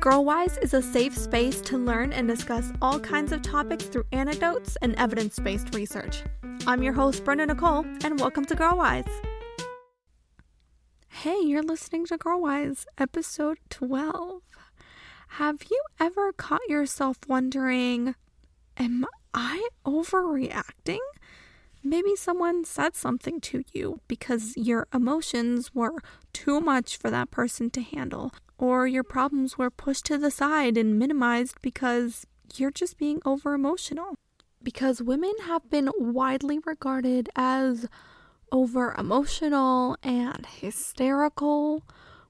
Girlwise is a safe space to learn and discuss all kinds of topics through anecdotes and evidence based research. I'm your host, Brenda Nicole, and welcome to Girlwise. Hey, you're listening to Girlwise, episode 12. Have you ever caught yourself wondering, am I overreacting? Maybe someone said something to you because your emotions were too much for that person to handle, or your problems were pushed to the side and minimized because you're just being over emotional. Because women have been widely regarded as over emotional and hysterical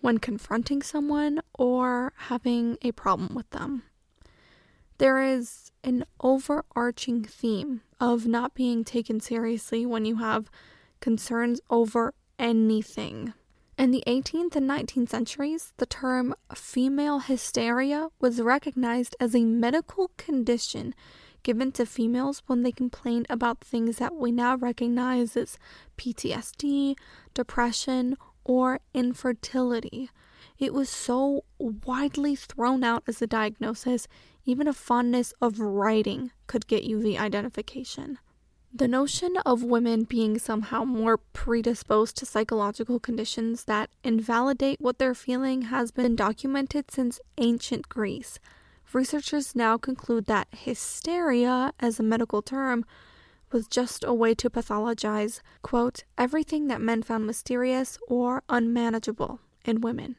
when confronting someone or having a problem with them. There is an overarching theme of not being taken seriously when you have concerns over anything. In the 18th and 19th centuries, the term female hysteria was recognized as a medical condition given to females when they complained about things that we now recognize as PTSD, depression, or infertility. It was so widely thrown out as a diagnosis, even a fondness of writing could get you the identification. The notion of women being somehow more predisposed to psychological conditions that invalidate what they're feeling has been documented since ancient Greece. Researchers now conclude that hysteria, as a medical term, was just a way to pathologize, quote, everything that men found mysterious or unmanageable in women.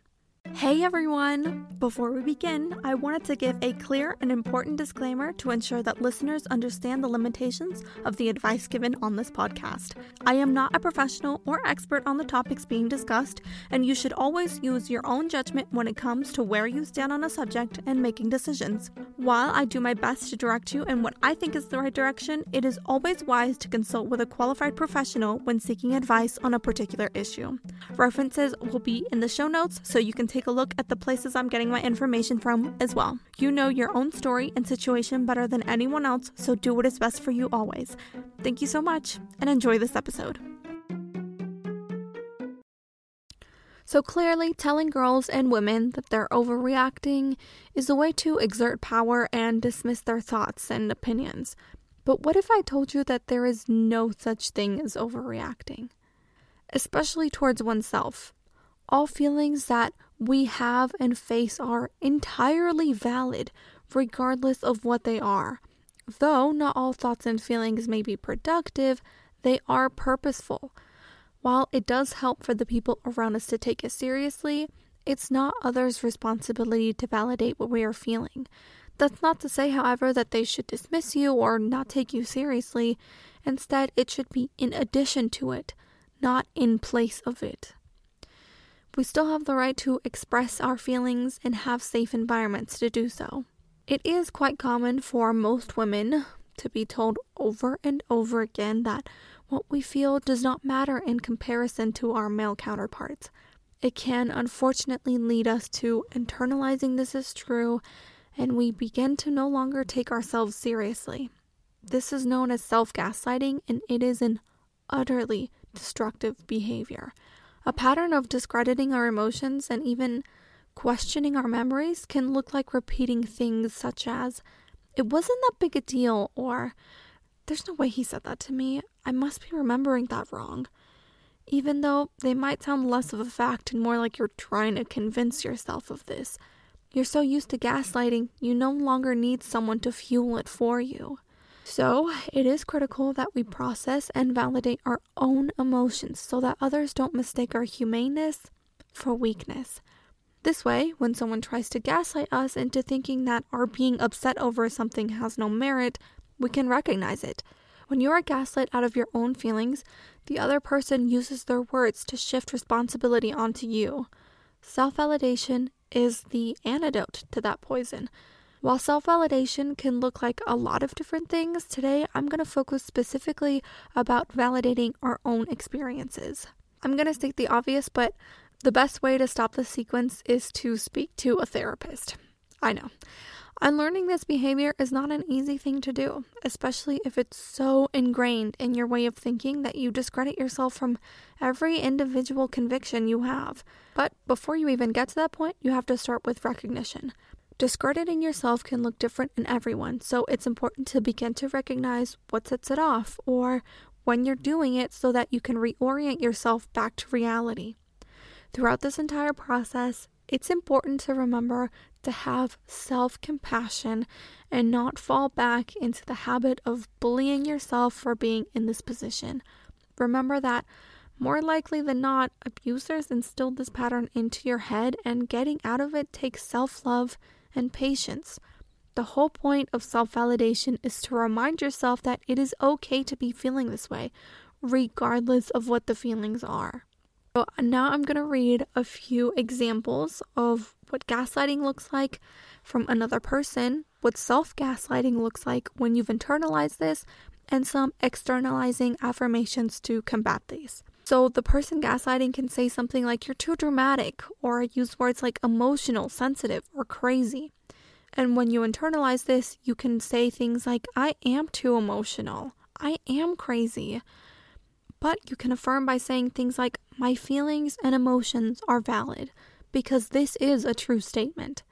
Hey everyone! Before we begin, I wanted to give a clear and important disclaimer to ensure that listeners understand the limitations of the advice given on this podcast. I am not a professional or expert on the topics being discussed, and you should always use your own judgment when it comes to where you stand on a subject and making decisions. While I do my best to direct you in what I think is the right direction, it is always wise to consult with a qualified professional when seeking advice on a particular issue. References will be in the show notes so you can take a look at the places I'm getting my information from as well. You know your own story and situation better than anyone else, so do what is best for you always. Thank you so much and enjoy this episode. So clearly, telling girls and women that they're overreacting is a way to exert power and dismiss their thoughts and opinions. But what if I told you that there is no such thing as overreacting? Especially towards oneself. All feelings that we have and face are entirely valid, regardless of what they are. Though not all thoughts and feelings may be productive, they are purposeful. While it does help for the people around us to take it seriously, it's not others' responsibility to validate what we are feeling. That's not to say, however, that they should dismiss you or not take you seriously. Instead, it should be in addition to it, not in place of it we still have the right to express our feelings and have safe environments to do so. It is quite common for most women to be told over and over again that what we feel does not matter in comparison to our male counterparts. It can unfortunately lead us to internalizing this as true, and we begin to no longer take ourselves seriously. This is known as self gaslighting, and it is an utterly destructive behavior. A pattern of discrediting our emotions and even questioning our memories can look like repeating things such as, it wasn't that big a deal, or, there's no way he said that to me. I must be remembering that wrong. Even though they might sound less of a fact and more like you're trying to convince yourself of this. You're so used to gaslighting, you no longer need someone to fuel it for you. So, it is critical that we process and validate our own emotions so that others don't mistake our humaneness for weakness. This way, when someone tries to gaslight us into thinking that our being upset over something has no merit, we can recognize it. When you are gaslit out of your own feelings, the other person uses their words to shift responsibility onto you. Self validation is the antidote to that poison. While self validation can look like a lot of different things, today I'm going to focus specifically about validating our own experiences. I'm going to state the obvious, but the best way to stop the sequence is to speak to a therapist. I know. Unlearning this behavior is not an easy thing to do, especially if it's so ingrained in your way of thinking that you discredit yourself from every individual conviction you have. But before you even get to that point, you have to start with recognition. Discrediting yourself can look different in everyone, so it's important to begin to recognize what sets it off or when you're doing it so that you can reorient yourself back to reality. Throughout this entire process, it's important to remember to have self compassion and not fall back into the habit of bullying yourself for being in this position. Remember that more likely than not, abusers instilled this pattern into your head, and getting out of it takes self love and patience. The whole point of self validation is to remind yourself that it is okay to be feeling this way, regardless of what the feelings are. So now I'm going to read a few examples of what gaslighting looks like from another person, what self gaslighting looks like when you've internalized this, and some externalizing affirmations to combat these. So the person gaslighting can say something like, You're too dramatic, or use words like emotional, sensitive, or crazy. And when you internalize this, you can say things like, I am too emotional. I am crazy. But you can affirm by saying things like, My feelings and emotions are valid, because this is a true statement.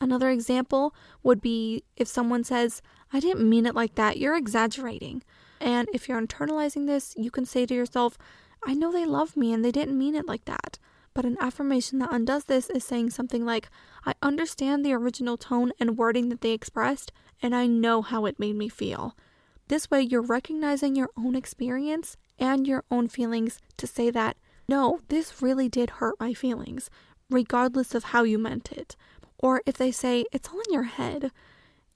Another example would be if someone says, I didn't mean it like that, you're exaggerating. And if you're internalizing this, you can say to yourself, I know they love me and they didn't mean it like that. But an affirmation that undoes this is saying something like, I understand the original tone and wording that they expressed, and I know how it made me feel. This way, you're recognizing your own experience and your own feelings to say that, no, this really did hurt my feelings, regardless of how you meant it. Or if they say, it's all in your head,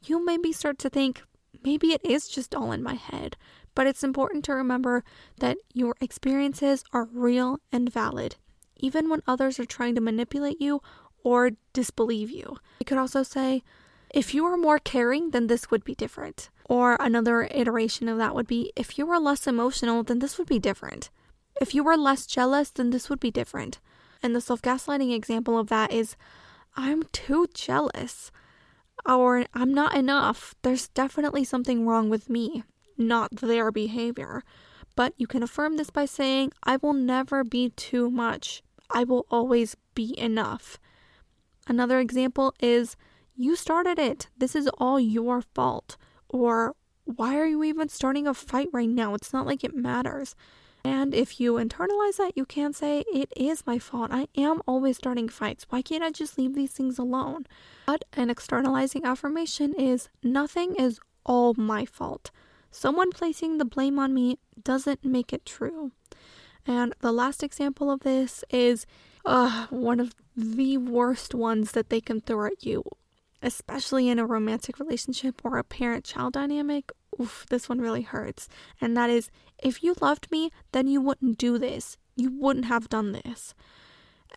you maybe start to think, maybe it is just all in my head. But it's important to remember that your experiences are real and valid, even when others are trying to manipulate you or disbelieve you. You could also say, if you were more caring, then this would be different. Or another iteration of that would be if you were less emotional, then this would be different. If you were less jealous, then this would be different. And the self gaslighting example of that is I'm too jealous. Or I'm not enough. There's definitely something wrong with me, not their behavior. But you can affirm this by saying, I will never be too much. I will always be enough. Another example is, You started it. This is all your fault. Or, why are you even starting a fight right now? It's not like it matters. And if you internalize that, you can say, It is my fault. I am always starting fights. Why can't I just leave these things alone? But an externalizing affirmation is, Nothing is all my fault. Someone placing the blame on me doesn't make it true. And the last example of this is uh, one of the worst ones that they can throw at you especially in a romantic relationship or a parent child dynamic, oof, this one really hurts. And that is, if you loved me, then you wouldn't do this. You wouldn't have done this.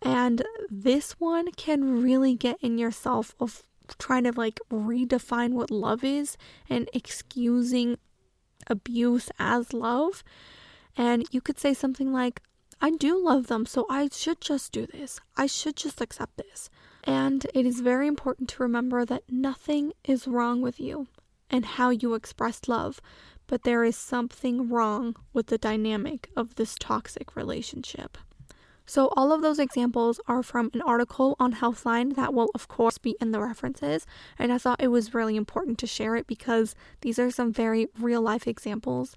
And this one can really get in yourself of trying to like redefine what love is and excusing abuse as love. And you could say something like, I do love them, so I should just do this. I should just accept this. And it is very important to remember that nothing is wrong with you and how you express love, but there is something wrong with the dynamic of this toxic relationship. So, all of those examples are from an article on Healthline that will, of course, be in the references. And I thought it was really important to share it because these are some very real life examples.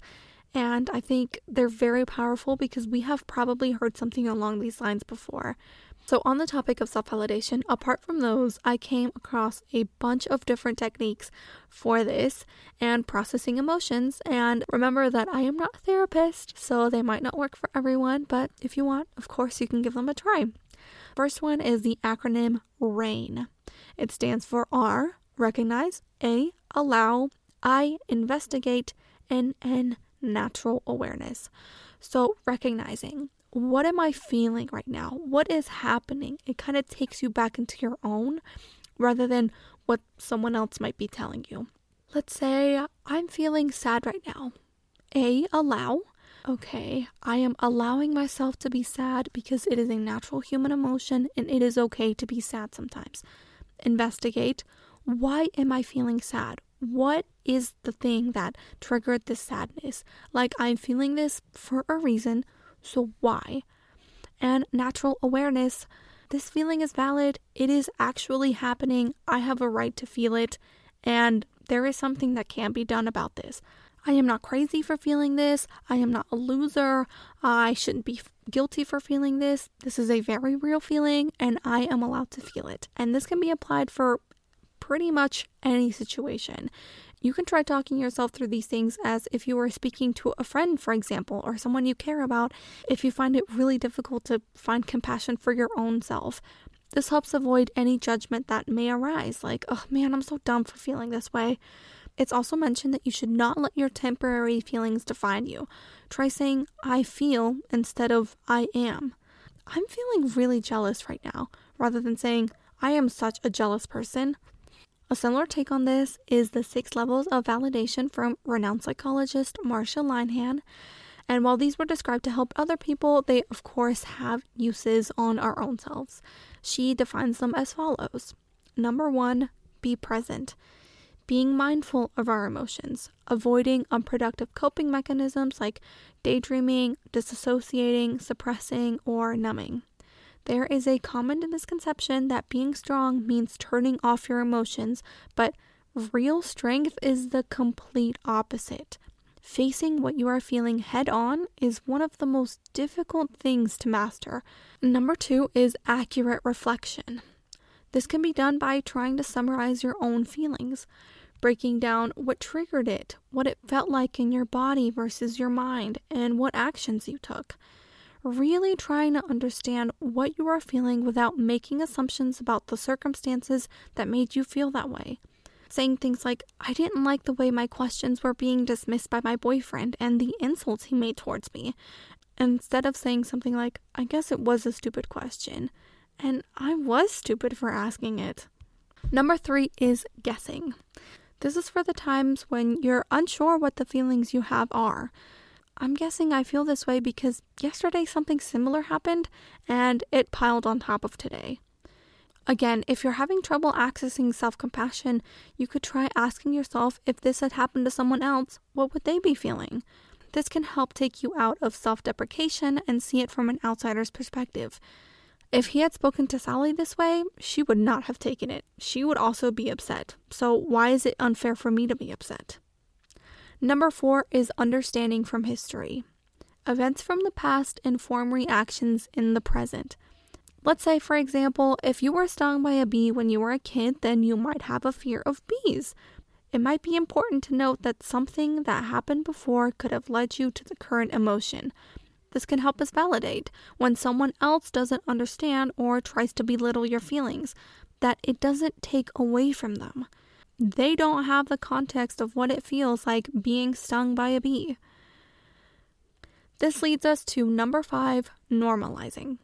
And I think they're very powerful because we have probably heard something along these lines before. So, on the topic of self validation, apart from those, I came across a bunch of different techniques for this and processing emotions. And remember that I am not a therapist, so they might not work for everyone, but if you want, of course, you can give them a try. First one is the acronym RAIN. It stands for R, recognize, A, allow, I, investigate, and N, natural awareness. So, recognizing what am I feeling right now? What is happening? It kind of takes you back into your own rather than what someone else might be telling you. Let's say I'm feeling sad right now. A, allow. Okay, I am allowing myself to be sad because it is a natural human emotion and it is okay to be sad sometimes. Investigate. Why am I feeling sad? What is the thing that triggered this sadness? Like, I'm feeling this for a reason, so why? And natural awareness this feeling is valid. It is actually happening. I have a right to feel it. And there is something that can be done about this. I am not crazy for feeling this. I am not a loser. I shouldn't be guilty for feeling this. This is a very real feeling, and I am allowed to feel it. And this can be applied for pretty much any situation. You can try talking yourself through these things as if you were speaking to a friend, for example, or someone you care about, if you find it really difficult to find compassion for your own self. This helps avoid any judgment that may arise, like, oh man, I'm so dumb for feeling this way. It's also mentioned that you should not let your temporary feelings define you. Try saying, I feel instead of I am. I'm feeling really jealous right now, rather than saying, I am such a jealous person. A similar take on this is the six levels of validation from renowned psychologist Marsha Linehan. And while these were described to help other people, they of course have uses on our own selves. She defines them as follows Number one, be present being mindful of our emotions, avoiding unproductive coping mechanisms like daydreaming, disassociating, suppressing, or numbing. There is a common misconception that being strong means turning off your emotions, but real strength is the complete opposite. Facing what you are feeling head on is one of the most difficult things to master. Number two is accurate reflection. This can be done by trying to summarize your own feelings breaking down what triggered it, what it felt like in your body versus your mind, and what actions you took. Really trying to understand what you are feeling without making assumptions about the circumstances that made you feel that way. Saying things like, I didn't like the way my questions were being dismissed by my boyfriend and the insults he made towards me. Instead of saying something like, I guess it was a stupid question. And I was stupid for asking it. Number three is guessing. This is for the times when you're unsure what the feelings you have are. I'm guessing I feel this way because yesterday something similar happened and it piled on top of today. Again, if you're having trouble accessing self compassion, you could try asking yourself if this had happened to someone else, what would they be feeling? This can help take you out of self deprecation and see it from an outsider's perspective. If he had spoken to Sally this way, she would not have taken it. She would also be upset. So, why is it unfair for me to be upset? Number four is understanding from history. Events from the past inform reactions in the present. Let's say, for example, if you were stung by a bee when you were a kid, then you might have a fear of bees. It might be important to note that something that happened before could have led you to the current emotion. This can help us validate when someone else doesn't understand or tries to belittle your feelings, that it doesn't take away from them. They don't have the context of what it feels like being stung by a bee. This leads us to number five normalizing.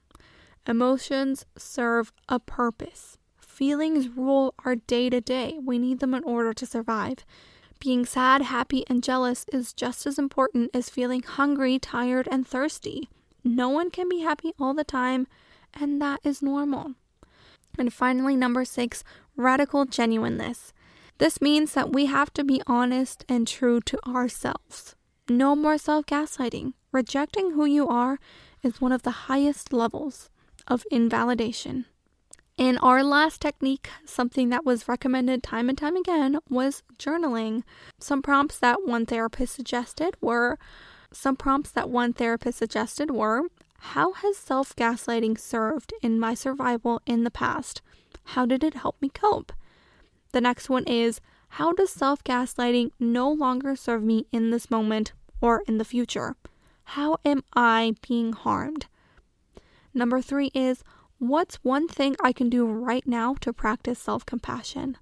Emotions serve a purpose. Feelings rule our day to day. We need them in order to survive. Being sad, happy, and jealous is just as important as feeling hungry, tired, and thirsty. No one can be happy all the time, and that is normal. And finally, number six, radical genuineness. This means that we have to be honest and true to ourselves. No more self gaslighting. Rejecting who you are is one of the highest levels of invalidation. In our last technique, something that was recommended time and time again was journaling. Some prompts that one therapist suggested were some prompts that one therapist suggested were how has self gaslighting served in my survival in the past? How did it help me cope? The next one is how does self gaslighting no longer serve me in this moment or in the future? How am I being harmed? Number three is What's one thing I can do right now to practice self compassion?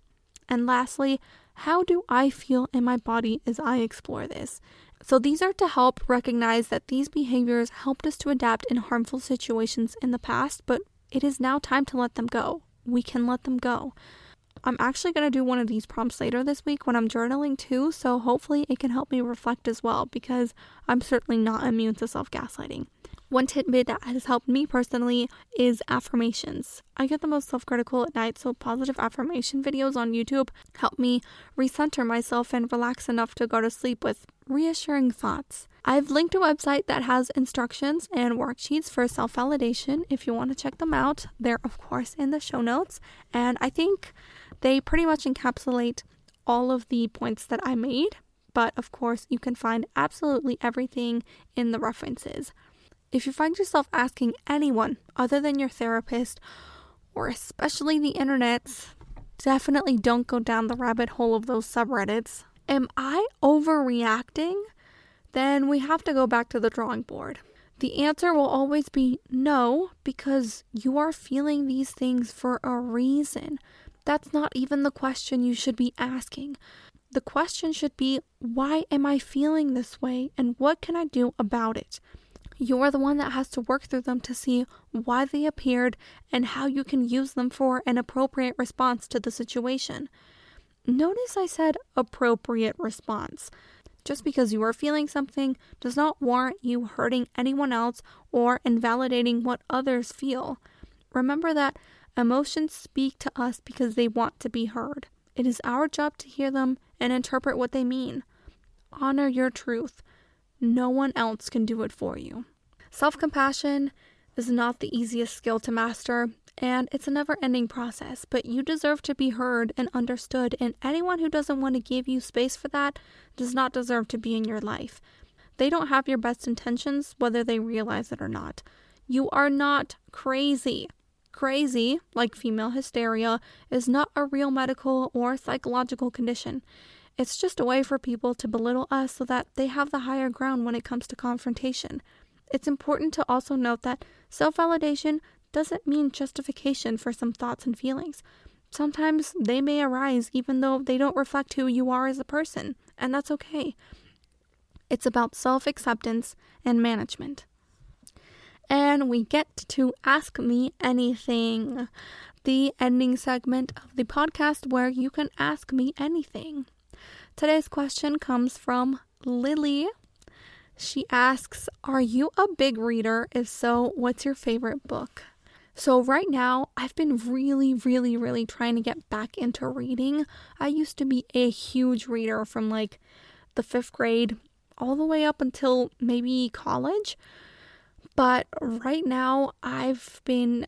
And lastly, how do I feel in my body as I explore this? So, these are to help recognize that these behaviors helped us to adapt in harmful situations in the past, but it is now time to let them go. We can let them go. I'm actually going to do one of these prompts later this week when I'm journaling too, so hopefully it can help me reflect as well because I'm certainly not immune to self gaslighting. One tidbit that has helped me personally is affirmations. I get the most self critical at night, so positive affirmation videos on YouTube help me recenter myself and relax enough to go to sleep with reassuring thoughts. I've linked a website that has instructions and worksheets for self validation if you want to check them out. They're, of course, in the show notes, and I think they pretty much encapsulate all of the points that I made. But of course, you can find absolutely everything in the references. If you find yourself asking anyone other than your therapist, or especially the internet, definitely don't go down the rabbit hole of those subreddits. Am I overreacting? Then we have to go back to the drawing board. The answer will always be no, because you are feeling these things for a reason. That's not even the question you should be asking. The question should be, why am I feeling this way and what can I do about it? You're the one that has to work through them to see why they appeared and how you can use them for an appropriate response to the situation. Notice I said appropriate response. Just because you are feeling something does not warrant you hurting anyone else or invalidating what others feel. Remember that emotions speak to us because they want to be heard. It is our job to hear them and interpret what they mean. Honor your truth. No one else can do it for you. Self compassion is not the easiest skill to master, and it's a never ending process, but you deserve to be heard and understood, and anyone who doesn't want to give you space for that does not deserve to be in your life. They don't have your best intentions, whether they realize it or not. You are not crazy. Crazy, like female hysteria, is not a real medical or psychological condition. It's just a way for people to belittle us so that they have the higher ground when it comes to confrontation. It's important to also note that self validation doesn't mean justification for some thoughts and feelings. Sometimes they may arise even though they don't reflect who you are as a person, and that's okay. It's about self acceptance and management. And we get to Ask Me Anything, the ending segment of the podcast where you can ask me anything. Today's question comes from Lily. She asks, Are you a big reader? If so, what's your favorite book? So, right now, I've been really, really, really trying to get back into reading. I used to be a huge reader from like the fifth grade all the way up until maybe college. But right now, I've been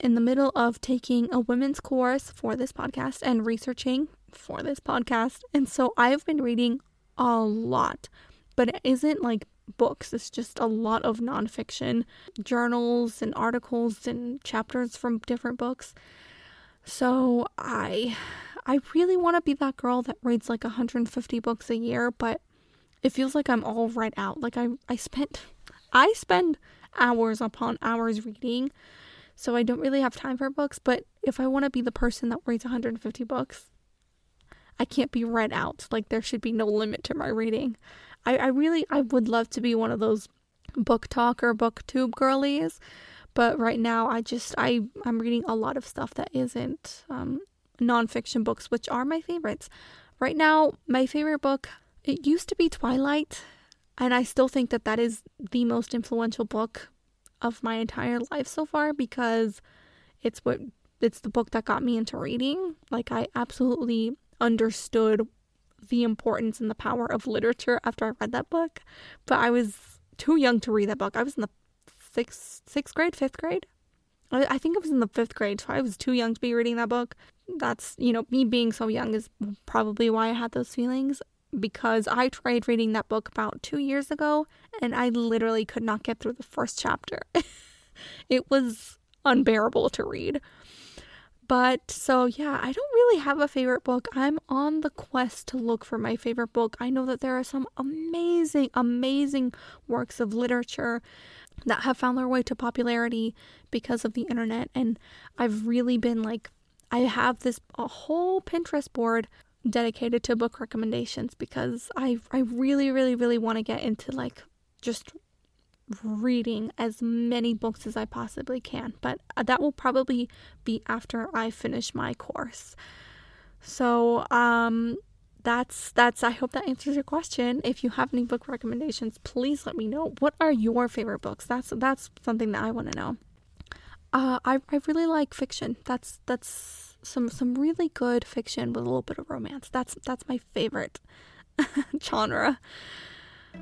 in the middle of taking a women's course for this podcast and researching for this podcast. And so I've been reading a lot, but it isn't like books, it's just a lot of nonfiction journals and articles and chapters from different books. So I I really want to be that girl that reads like 150 books a year, but it feels like I'm all right out. Like I I spent I spend hours upon hours reading, so I don't really have time for books, but if I want to be the person that reads 150 books, I can't be read out. Like there should be no limit to my reading. I, I really I would love to be one of those BookTok or booktube girlies, but right now I just I I'm reading a lot of stuff that isn't um, nonfiction books, which are my favorites. Right now, my favorite book it used to be Twilight, and I still think that that is the most influential book of my entire life so far because it's what it's the book that got me into reading. Like I absolutely understood the importance and the power of literature after I read that book, but I was too young to read that book. I was in the sixth sixth grade, fifth grade. I, I think I was in the fifth grade, so I was too young to be reading that book. That's you know me being so young is probably why I had those feelings because I tried reading that book about two years ago and I literally could not get through the first chapter. it was unbearable to read. But so, yeah, I don't really have a favorite book. I'm on the quest to look for my favorite book. I know that there are some amazing, amazing works of literature that have found their way to popularity because of the internet. And I've really been like, I have this a whole Pinterest board dedicated to book recommendations because I I really really really want to get into like just reading as many books as I possibly can, but uh, that will probably be after I finish my course. So, um that's that's I hope that answers your question. If you have any book recommendations, please let me know. What are your favorite books? That's that's something that I want to know. Uh, I I really like fiction. That's that's some some really good fiction with a little bit of romance. That's that's my favorite genre.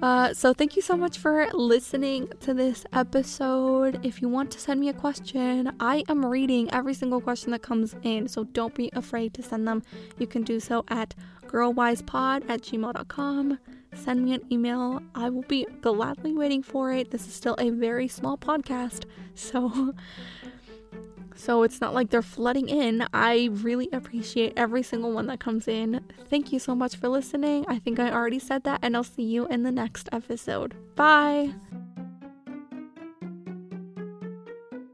Uh, so thank you so much for listening to this episode. If you want to send me a question, I am reading every single question that comes in, so don't be afraid to send them. You can do so at girlwisepod at gmail.com. Send me an email. I will be gladly waiting for it. This is still a very small podcast, so so it's not like they're flooding in. I really appreciate every single one that comes in. Thank you so much for listening. I think I already said that, and I'll see you in the next episode. Bye.